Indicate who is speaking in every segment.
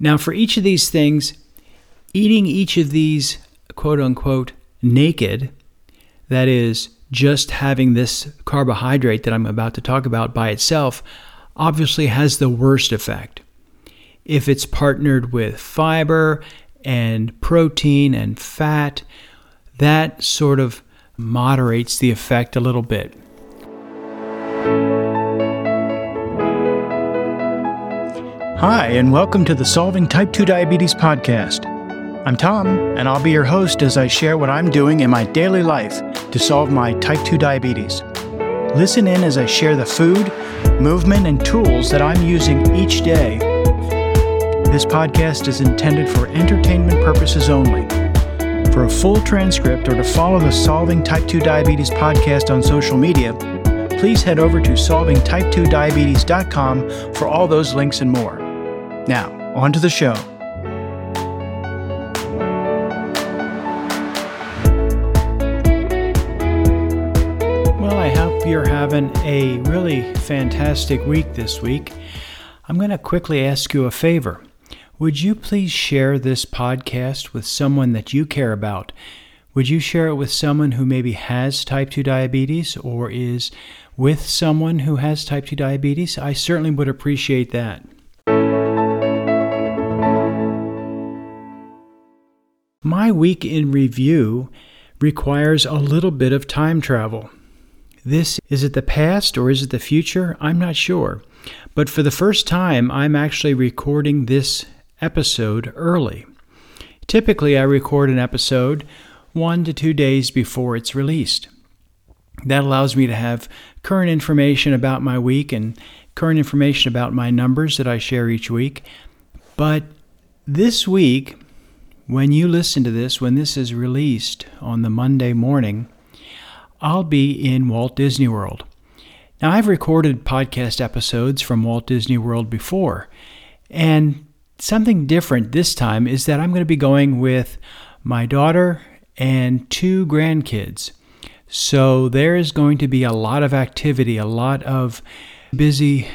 Speaker 1: Now, for each of these things, eating each of these quote unquote naked, that is, just having this carbohydrate that I'm about to talk about by itself, obviously has the worst effect. If it's partnered with fiber and protein and fat, that sort of moderates the effect a little bit. Hi, and welcome to the Solving Type 2 Diabetes podcast. I'm Tom, and I'll be your host as I share what I'm doing in my daily life to solve my type 2 diabetes. Listen in as I share the food, movement, and tools that I'm using each day. This podcast is intended for entertainment purposes only. For a full transcript or to follow the Solving Type 2 Diabetes podcast on social media, please head over to solvingtype2diabetes.com for all those links and more. Now, on to the show. Well, I hope you're having a really fantastic week this week. I'm going to quickly ask you a favor. Would you please share this podcast with someone that you care about? Would you share it with someone who maybe has type 2 diabetes or is with someone who has type 2 diabetes? I certainly would appreciate that. My week in review requires a little bit of time travel. This is it the past or is it the future? I'm not sure. But for the first time, I'm actually recording this episode early. Typically, I record an episode one to two days before it's released. That allows me to have current information about my week and current information about my numbers that I share each week. But this week, when you listen to this, when this is released on the Monday morning, I'll be in Walt Disney World. Now, I've recorded podcast episodes from Walt Disney World before, and something different this time is that I'm going to be going with my daughter and two grandkids. So there is going to be a lot of activity, a lot of busy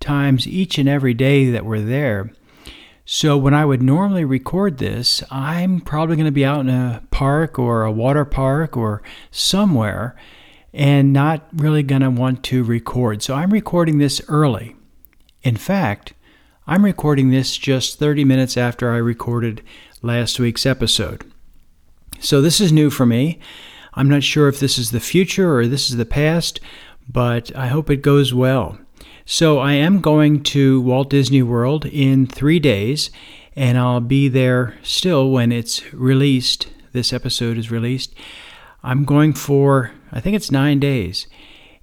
Speaker 1: times each and every day that we're there. So, when I would normally record this, I'm probably going to be out in a park or a water park or somewhere and not really going to want to record. So, I'm recording this early. In fact, I'm recording this just 30 minutes after I recorded last week's episode. So, this is new for me. I'm not sure if this is the future or this is the past, but I hope it goes well. So I am going to Walt Disney World in three days, and I'll be there still when it's released. This episode is released. I'm going for, I think it's nine days.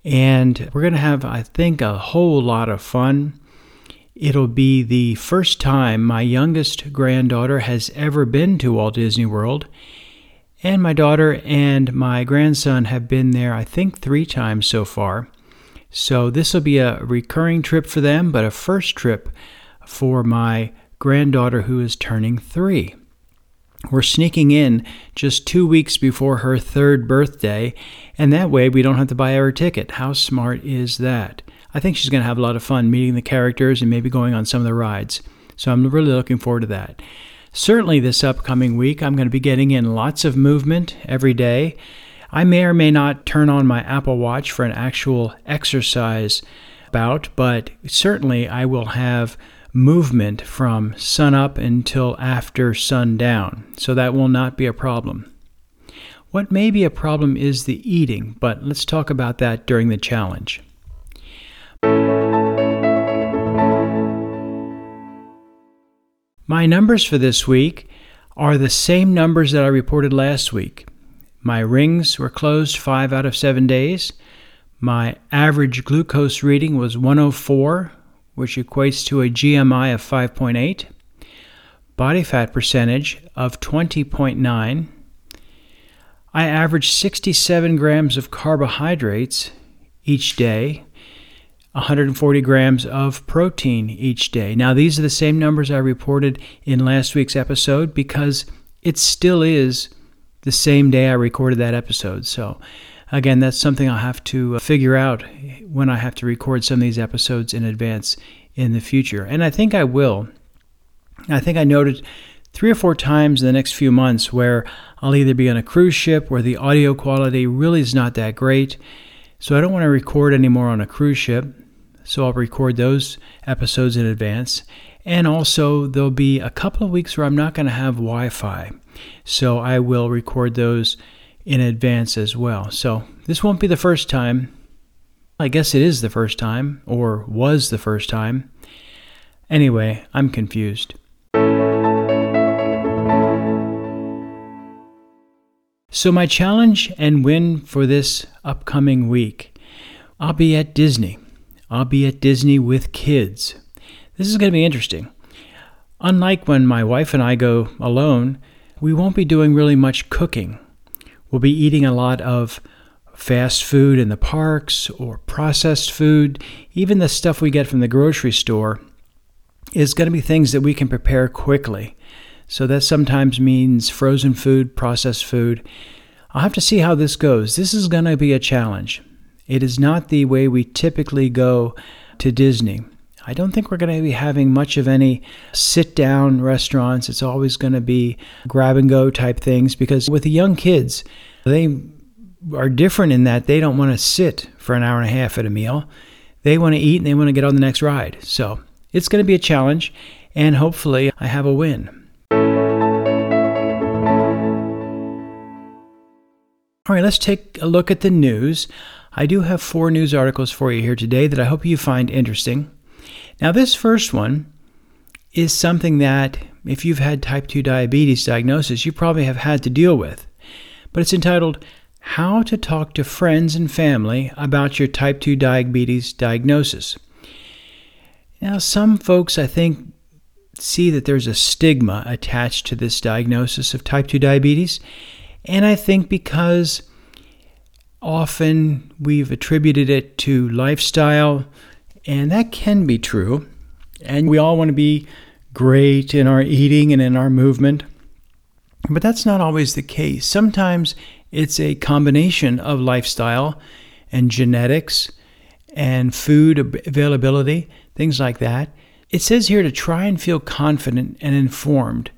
Speaker 1: And we're going to have, I think, a whole lot of fun. It'll be the first time my youngest granddaughter has ever been to Walt Disney World. And my daughter and my grandson have been there, I think, three times so far. So this will be a recurring trip for them, but a first trip for my granddaughter who is turning three. We're sneaking in just two weeks before her third birthday, and that way we don't have to buy her a ticket. How smart is that? I think she's going to have a lot of fun meeting the characters and maybe going on some of the rides. So I'm really looking forward to that. Certainly, this upcoming week, I'm going to be getting in lots of movement every day. I may or may not turn on my Apple Watch for an actual exercise bout, but certainly I will have movement from sun up until after sundown, so that will not be a problem. What may be a problem is the eating, but let's talk about that during the challenge. My numbers for this week are the same numbers that I reported last week. My rings were closed five out of seven days. My average glucose reading was 104, which equates to a GMI of 5.8, body fat percentage of 20.9. I averaged 67 grams of carbohydrates each day, 140 grams of protein each day. Now, these are the same numbers I reported in last week's episode because it still is the same day I recorded that episode. So, again, that's something I'll have to uh, figure out when I have to record some of these episodes in advance in the future. And I think I will. I think I noted three or four times in the next few months where I'll either be on a cruise ship where the audio quality really is not that great. So I don't want to record anymore on a cruise ship. So I'll record those episodes in advance. And also, there'll be a couple of weeks where I'm not going to have Wi Fi. So I will record those in advance as well. So this won't be the first time. I guess it is the first time, or was the first time. Anyway, I'm confused. So, my challenge and win for this upcoming week I'll be at Disney. I'll be at Disney with kids. This is going to be interesting. Unlike when my wife and I go alone, we won't be doing really much cooking. We'll be eating a lot of fast food in the parks or processed food. Even the stuff we get from the grocery store is going to be things that we can prepare quickly. So that sometimes means frozen food, processed food. I'll have to see how this goes. This is going to be a challenge. It is not the way we typically go to Disney. I don't think we're going to be having much of any sit down restaurants. It's always going to be grab and go type things because with the young kids, they are different in that they don't want to sit for an hour and a half at a meal. They want to eat and they want to get on the next ride. So it's going to be a challenge, and hopefully, I have a win. All right, let's take a look at the news. I do have four news articles for you here today that I hope you find interesting. Now, this first one is something that, if you've had type 2 diabetes diagnosis, you probably have had to deal with. But it's entitled How to Talk to Friends and Family About Your Type 2 Diabetes Diagnosis. Now, some folks, I think, see that there's a stigma attached to this diagnosis of type 2 diabetes. And I think because often we've attributed it to lifestyle, and that can be true. And we all want to be great in our eating and in our movement. But that's not always the case. Sometimes it's a combination of lifestyle and genetics and food availability, things like that. It says here to try and feel confident and informed.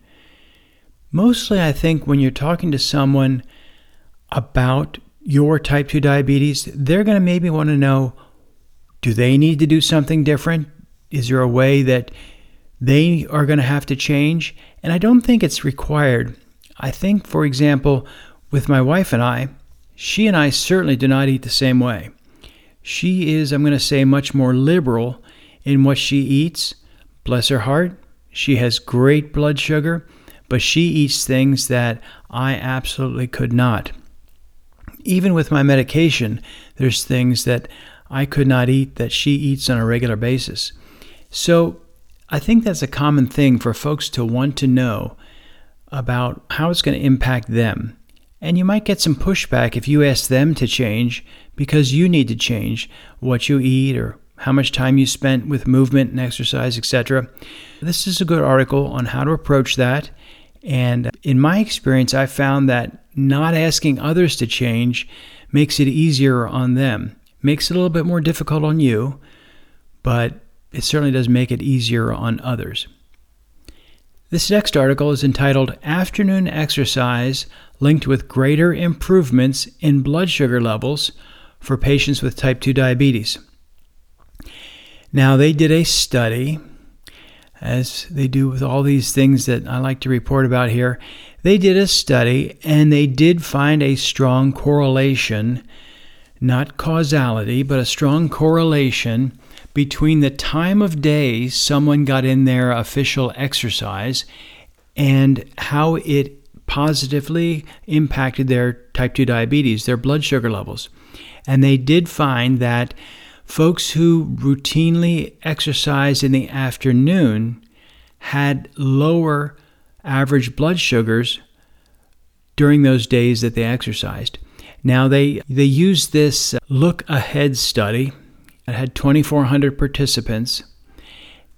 Speaker 1: Mostly, I think when you're talking to someone about your type 2 diabetes, they're going to maybe want to know do they need to do something different? Is there a way that they are going to have to change? And I don't think it's required. I think, for example, with my wife and I, she and I certainly do not eat the same way. She is, I'm going to say, much more liberal in what she eats. Bless her heart. She has great blood sugar, but she eats things that I absolutely could not. Even with my medication, there's things that I could not eat that she eats on a regular basis. So I think that's a common thing for folks to want to know about how it's going to impact them. And you might get some pushback if you ask them to change because you need to change what you eat or how much time you spent with movement and exercise, etc. This is a good article on how to approach that. And in my experience, I found that not asking others to change makes it easier on them makes it a little bit more difficult on you, but it certainly does make it easier on others. This next article is entitled Afternoon Exercise Linked with Greater Improvements in Blood Sugar Levels for Patients with Type 2 Diabetes. Now, they did a study, as they do with all these things that I like to report about here. They did a study and they did find a strong correlation not causality, but a strong correlation between the time of day someone got in their official exercise and how it positively impacted their type 2 diabetes, their blood sugar levels. And they did find that folks who routinely exercised in the afternoon had lower average blood sugars during those days that they exercised. Now they they used this uh, look ahead study. It had 2400 participants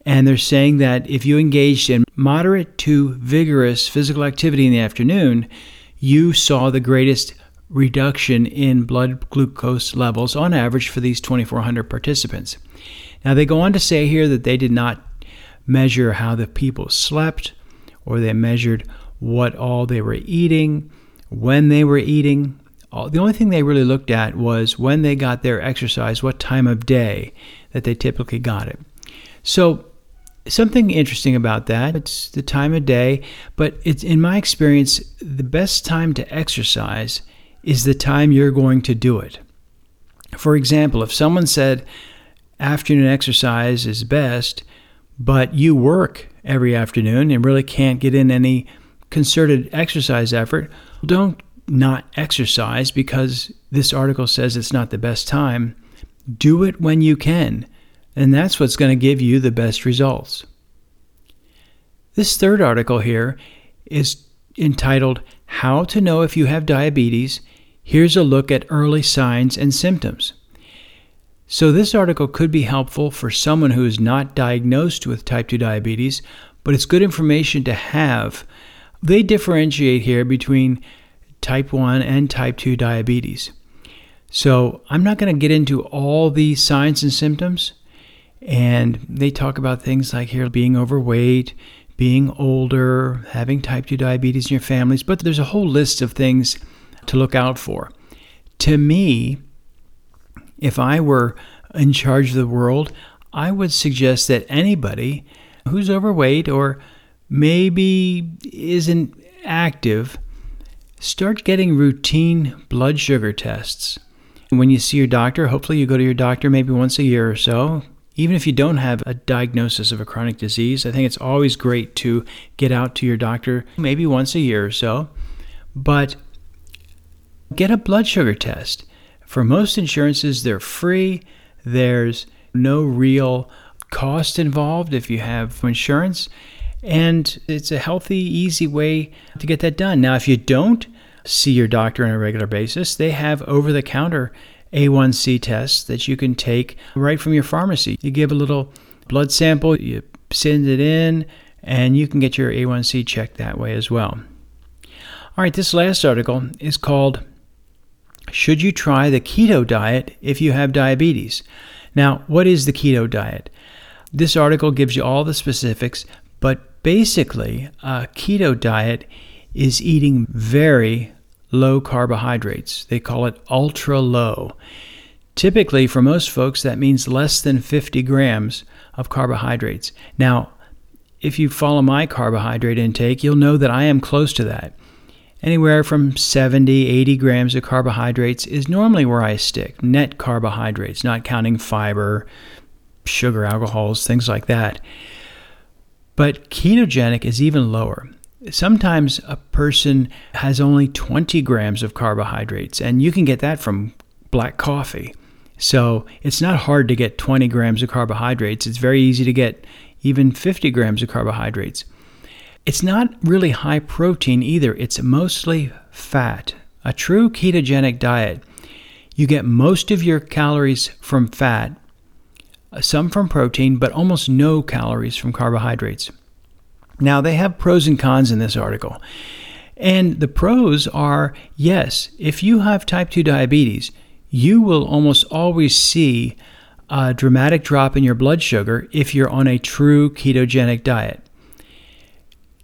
Speaker 1: and they're saying that if you engaged in moderate to vigorous physical activity in the afternoon, you saw the greatest reduction in blood glucose levels on average for these 2400 participants. Now they go on to say here that they did not measure how the people slept, or they measured what all they were eating, when they were eating. Uh, the only thing they really looked at was when they got their exercise, what time of day that they typically got it. So, something interesting about that, it's the time of day, but it's in my experience, the best time to exercise is the time you're going to do it. For example, if someone said afternoon exercise is best, but you work every afternoon and really can't get in any concerted exercise effort, don't not exercise because this article says it's not the best time. Do it when you can, and that's what's going to give you the best results. This third article here is entitled How to Know If You Have Diabetes. Here's a look at early signs and symptoms. So, this article could be helpful for someone who is not diagnosed with type 2 diabetes, but it's good information to have. They differentiate here between type 1 and type 2 diabetes. So, I'm not going to get into all the signs and symptoms. And they talk about things like here being overweight, being older, having type 2 diabetes in your families, but there's a whole list of things to look out for. To me, if I were in charge of the world, I would suggest that anybody who's overweight or maybe isn't active start getting routine blood sugar tests. And When you see your doctor, hopefully you go to your doctor maybe once a year or so. Even if you don't have a diagnosis of a chronic disease, I think it's always great to get out to your doctor maybe once a year or so. But get a blood sugar test. For most insurances, they're free. There's no real cost involved if you have insurance. And it's a healthy, easy way to get that done. Now, if you don't see your doctor on a regular basis, they have over the counter A1C tests that you can take right from your pharmacy. You give a little blood sample, you send it in, and you can get your A1C checked that way as well. All right, this last article is called should you try the keto diet if you have diabetes? Now, what is the keto diet? This article gives you all the specifics, basically, a keto diet is eating very low carbohydrates. They call it ultra low. Typically, for most folks, that means less than 50 grams of carbohydrates. Now, if you follow my carbohydrate intake, you'll know that I am close to that. Anywhere from 70, 80 grams of carbohydrates is normally where I stick. Net carbohydrates, not counting fiber, sugar, alcohols, things like that. But ketogenic is even lower. Sometimes a person has only 20 grams of carbohydrates, and you can get that from black coffee. So it's not hard to get 20 grams of carbohydrates. It's very easy to get even 50 grams of carbohydrates. It's not really high protein either, it's mostly fat. A true ketogenic diet, you get most of your calories from fat, some from protein, but almost no calories from carbohydrates. Now, they have pros and cons in this article. And the pros are yes, if you have type 2 diabetes, you will almost always see a dramatic drop in your blood sugar if you're on a true ketogenic diet.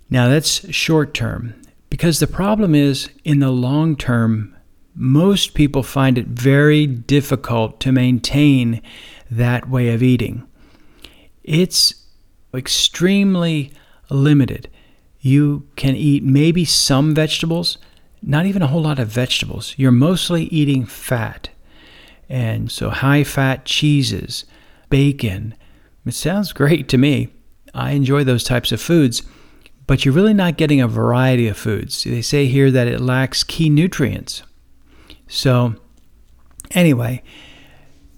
Speaker 1: Now, that's short term because the problem is in the long term, most people find it very difficult to maintain that way of eating. It's extremely limited. You can eat maybe some vegetables, not even a whole lot of vegetables. You're mostly eating fat. And so, high fat cheeses, bacon. It sounds great to me. I enjoy those types of foods but you're really not getting a variety of foods. They say here that it lacks key nutrients. So, anyway,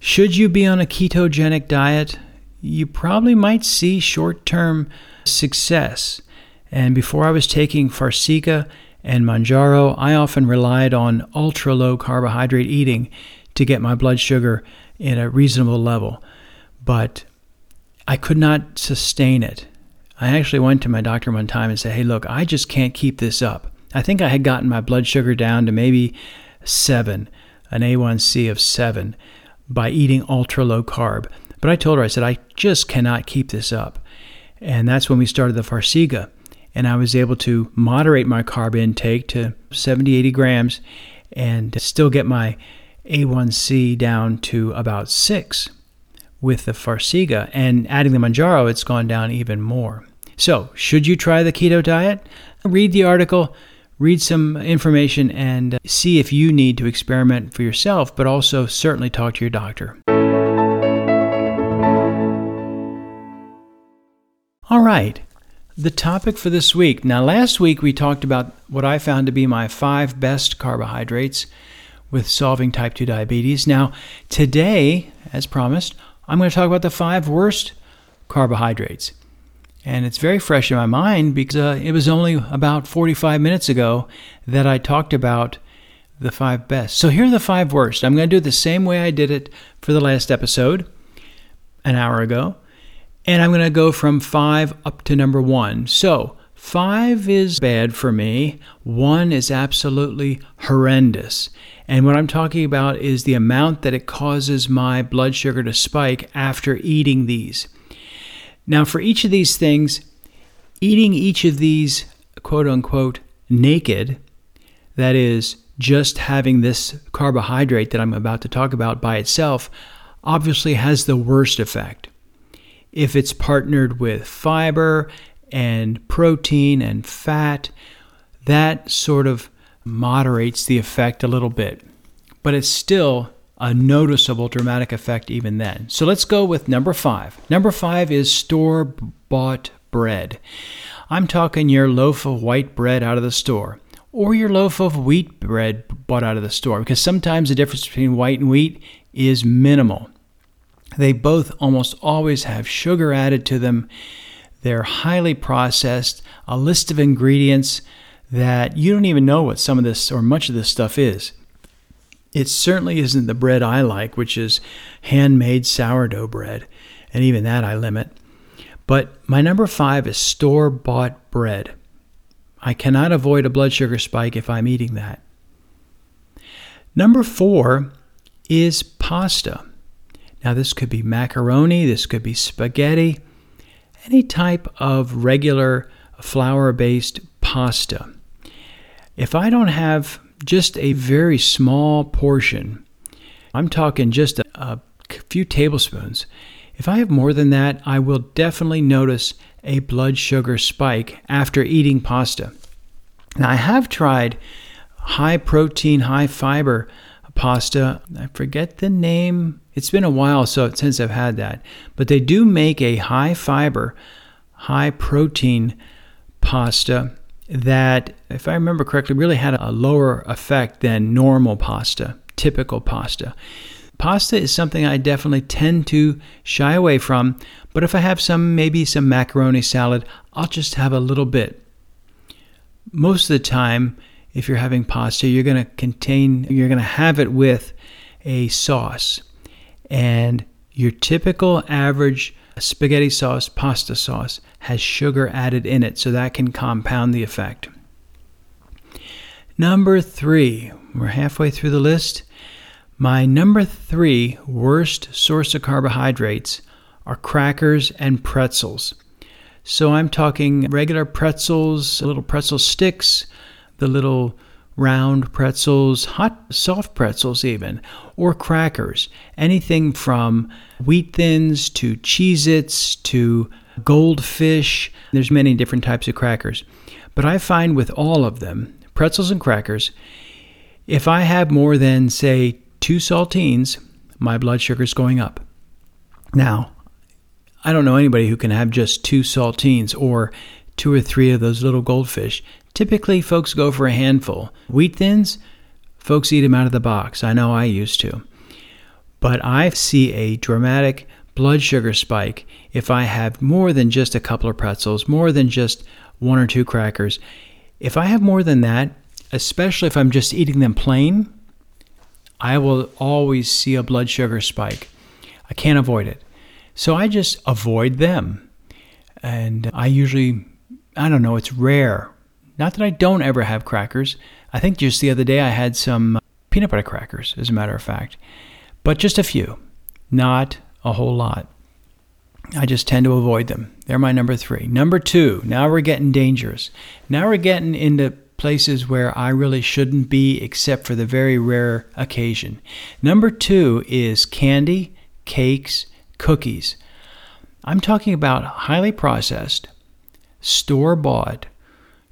Speaker 1: should you be on a ketogenic diet, you probably might see short term success. And before I was taking Farxiga and Mounjaro, I often relied on ultra low carbohydrate eating to get my blood sugar in a reasonable level. But I could not sustain it. I actually went to my doctor one time and said, Hey, look, I just can't keep this up. I think I had gotten my blood sugar down to maybe seven, an A1C of seven, by eating ultra low carb. But I told her, I said, I just cannot keep this up. And that's when we started the Farxiga. And I was able to moderate my carb intake to 70, 80 grams and still get my A1C down to about six with the Farxiga. And adding the Mounjaro, it's gone down even more. So, should you try the keto diet? Read the article, read some information, and see if you need to experiment for yourself, but also certainly talk to your doctor. All right, the topic for this week. Now, last week we talked about what I found to be my five best carbohydrates with solving type 2 diabetes. Now, today, as promised, I'm going to talk about the five worst carbohydrates. And it's very fresh in my mind because uh, it was only about 45 minutes ago that I talked about the five best. So here are the five worst. I'm going to do it the same way I did it for the last episode an hour ago. And I'm going to go from five up to number one. So five is bad for me, one is absolutely horrendous. And what I'm talking about is the amount that it causes my blood sugar to spike after eating these. Now, for each of these things, eating each of these quote unquote naked, that is, just having this carbohydrate that I'm about to talk about by itself, obviously has the worst effect. If it's partnered with fiber and protein and fat, that sort of moderates the effect a little bit. But it's still a noticeable dramatic effect even then. So let's go with number five. Number five is store bought bread. I'm talking your loaf of white bread out of the store or your loaf of wheat bread bought out of the store because sometimes the difference between white and wheat is minimal. They both almost always have sugar added to them. They're highly processed, a list of ingredients that you don't even know what some of this or much of this stuff is. It certainly isn't the bread I like, which is handmade sourdough bread, and even that I limit. But my number five is store bought bread. I cannot avoid a blood sugar spike if I'm eating that. Number four is pasta. Now, this could be macaroni, this could be spaghetti, any type of regular flour based pasta. If I don't have just a very small portion. I'm talking just a, a few tablespoons. If I have more than that, I will definitely notice a blood sugar spike after eating pasta. Now, I have tried high protein, high fiber pasta. I forget the name. It's been a while so since I've had that. But they do make a high fiber, high protein pasta that, if I remember correctly, really had a lower effect than normal pasta, typical pasta. Pasta is something I definitely tend to shy away from, but if I have some, maybe some macaroni salad, I'll just have a little bit. Most of the time, if you're having pasta, you're going to contain, you're going to have it with a sauce. And your typical average spaghetti sauce, pasta sauce, has sugar added in it, so that can compound the effect. Number three, we're halfway through the list. My number three worst source of carbohydrates are crackers and pretzels. So I'm talking regular pretzels, little pretzel sticks, the little round pretzels, hot, soft pretzels, even, or crackers. Anything from wheat thins to Cheez Its to goldfish. There's many different types of crackers. But I find with all of them, pretzels and crackers, if I have more than, say, two saltines, my blood sugar is going up. Now, I don't know anybody who can have just two saltines or two or three of those little goldfish. Typically, folks go for a handful. Wheat thins, folks eat them out of the box. I know I used to. But I see a dramatic blood sugar spike if I have more than just a couple of pretzels, more than just one or two crackers. If I have more than that, especially if I'm just eating them plain, I will always see a blood sugar spike. I can't avoid it. So I just avoid them. And I usually, I don't know, it's rare not that I don't ever have crackers. I think just the other day I had some uh, peanut butter crackers, as a matter of fact, but just a few, not a whole lot. I just tend to avoid them. They're my number three. Number two, now we're getting dangerous. Now we're getting into places where I really shouldn't be, except for the very rare occasion. Number two is candy, cakes, cookies. I'm talking about highly processed, store bought,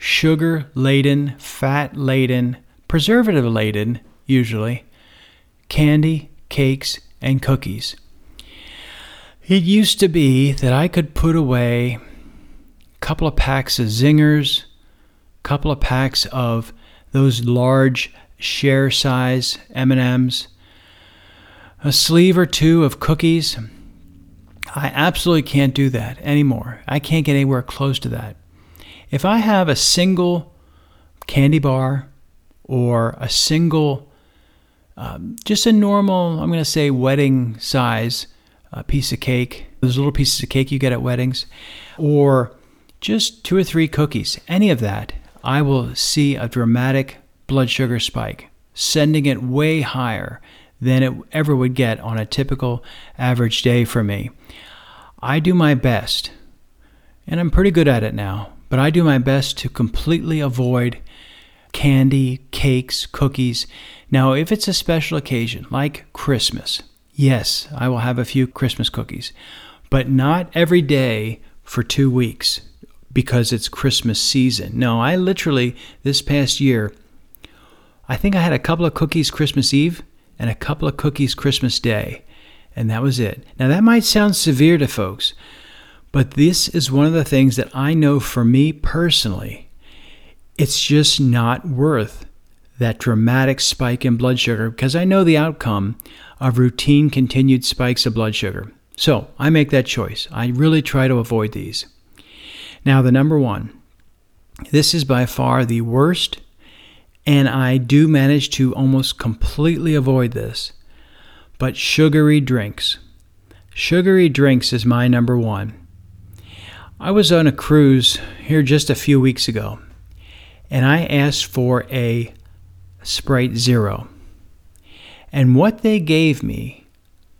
Speaker 1: sugar laden, fat laden, preservative laden, usually, candy, cakes, and cookies. It used to be that I could put away a couple of packs of zingers, a couple of packs of those large share size M&Ms, a sleeve or two of cookies. I absolutely can't do that anymore. I can't get anywhere close to that. If I have a single candy bar or a single, um, just a normal, I'm going to say wedding size uh, piece of cake, those little pieces of cake you get at weddings, or just two or three cookies, any of that, I will see a dramatic blood sugar spike, sending it way higher than it ever would get on a typical average day for me. I do my best, and I'm pretty good at it now, but I do my best to completely avoid candy, cakes, cookies. Now, if it's a special occasion like Christmas, yes, I will have a few Christmas cookies, but not every day for two weeks because it's Christmas season. No, I literally, this past year, I think I had a couple of cookies Christmas Eve and a couple of cookies Christmas Day, and that was it. Now, that might sound severe to folks, but this is one of the things that I know for me personally, it's just not worth that dramatic spike in blood sugar because I know the outcome of routine continued spikes of blood sugar. So I make that choice. I really try to avoid these. Now, the number one, this is by far the worst, and I do manage to almost completely avoid this, but sugary drinks. Sugary drinks is my number one. I was on a cruise here just a few weeks ago, and I asked for a Sprite Zero. And what they gave me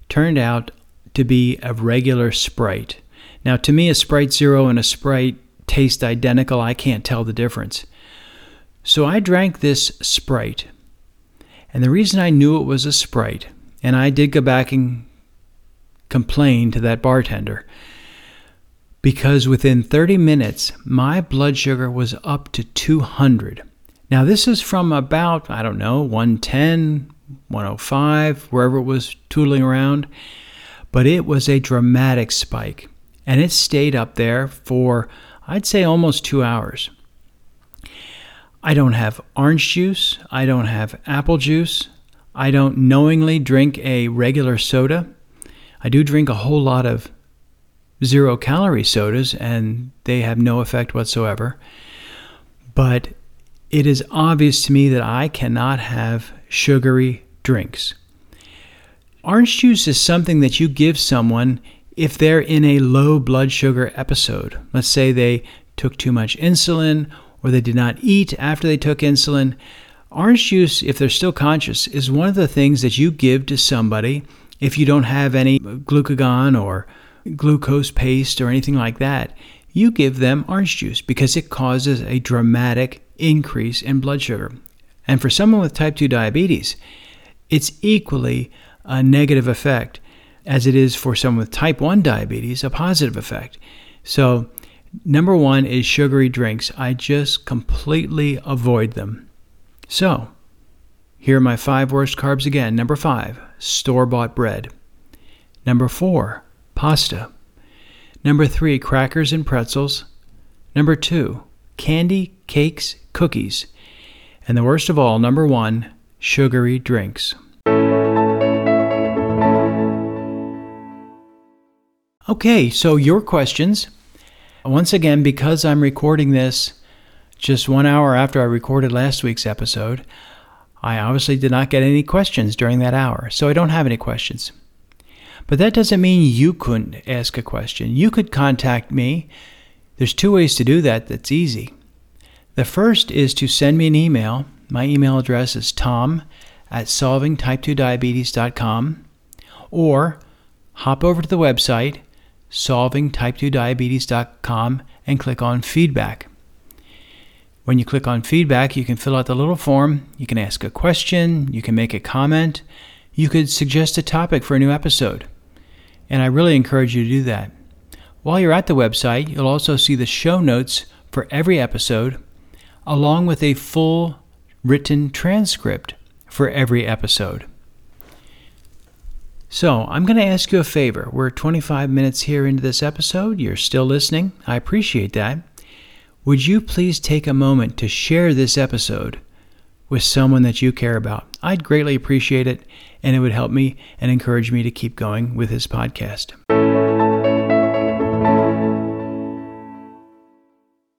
Speaker 1: turned out to be a regular Sprite. Now, to me, a Sprite Zero and a Sprite taste identical. I can't tell the difference. So I drank this Sprite. And the reason I knew it was a Sprite, and I did go back and complain to that bartender, because within 30 minutes, my blood sugar was up to 200. Now, this is from about, I don't know, 110, 105, wherever it was tooling around. But it was a dramatic spike. And it stayed up there for, I'd say, almost two hours. I don't have orange juice. I don't have apple juice. I don't knowingly drink a regular soda. I do drink a whole lot of zero calorie sodas, and they have no effect whatsoever. But it is obvious to me that I cannot have sugary drinks. Orange juice is something that you give someone if they're in a low blood sugar episode. Let's say they took too much insulin or they did not eat after they took insulin. Orange juice, if they're still conscious, is one of the things that you give to somebody if you don't have any glucagon or glucose paste or anything like that. You give them orange juice because it causes a dramatic increase in blood sugar. And for someone with type 2 diabetes, it's equally a negative effect as it is for someone with type 1 diabetes, a positive effect. So, number one is sugary drinks. I just completely avoid them. So, here are my five worst carbs again. Number five, store bought bread. Number four, pasta. Number three, crackers and pretzels. Number two, candy, cakes, cookies. And the worst of all, number one, sugary drinks. Okay, so your questions. Once again, because I'm recording this just one hour after I recorded last week's episode, I obviously did not get any questions during that hour, so I don't have any questions. But that doesn't mean you couldn't ask a question. You could contact me. There's two ways to do that that's easy. The first is to send me an email. My email address is tom at solvingtype2diabetes.com or hop over to the website solvingtype2diabetes.com and click on feedback. When you click on feedback, you can fill out the little form, you can ask a question, you can make a comment, you could suggest a topic for a new episode. And I really encourage you to do that. While you're at the website, you'll also see the show notes for every episode, along with a full written transcript for every episode. So, I'm going to ask you a favor. We're 25 minutes here into this episode. You're still listening. I appreciate that. Would you please take a moment to share this episode with someone that you care about? I'd greatly appreciate it, and it would help me and encourage me to keep going with this podcast.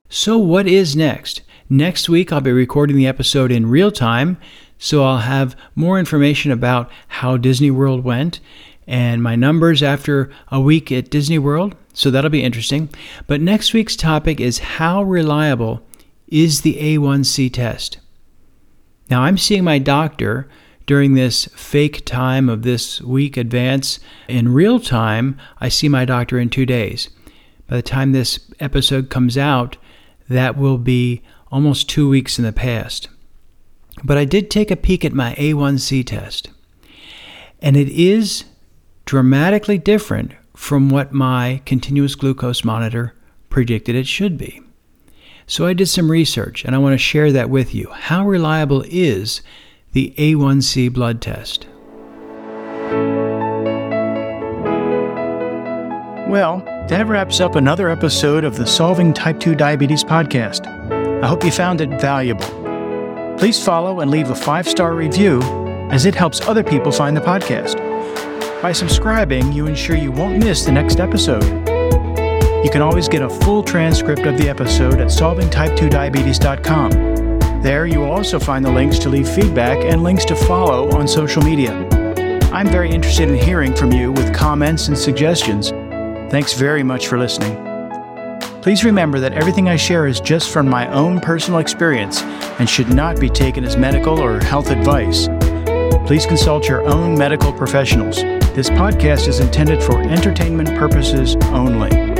Speaker 1: So, what is next? Next week, I'll be recording the episode in real time, so I'll have more information about how Disney World went and my numbers after a week at Disney World, so that'll be interesting. But next week's topic is how reliable is the A1C test? Now, I'm seeing my doctor during this fake time of this week advance. In real time, I see my doctor in two days. By the time this episode comes out, that will be almost two weeks in the past. But I did take a peek at my A1C test, and it is dramatically different from what my continuous glucose monitor predicted it should be. So I did some research and I want to share that with you. How reliable is the A1C blood test?
Speaker 2: Well, that wraps up another episode of the Solving Type 2 Diabetes podcast. I hope you found it valuable. Please follow and leave a five star review as it helps other people find the podcast. By subscribing, you ensure you won't miss the next episode. You can always get a full transcript of the episode at solvingtype2diabetes.com. There, you will also find the links to leave feedback and links to follow on social media. I'm very interested in hearing from you with comments and suggestions. Thanks very much for listening. Please remember that everything I share is just from my own personal experience and should not be taken as medical or health advice. Please consult your own medical professionals. This podcast is intended for entertainment purposes only.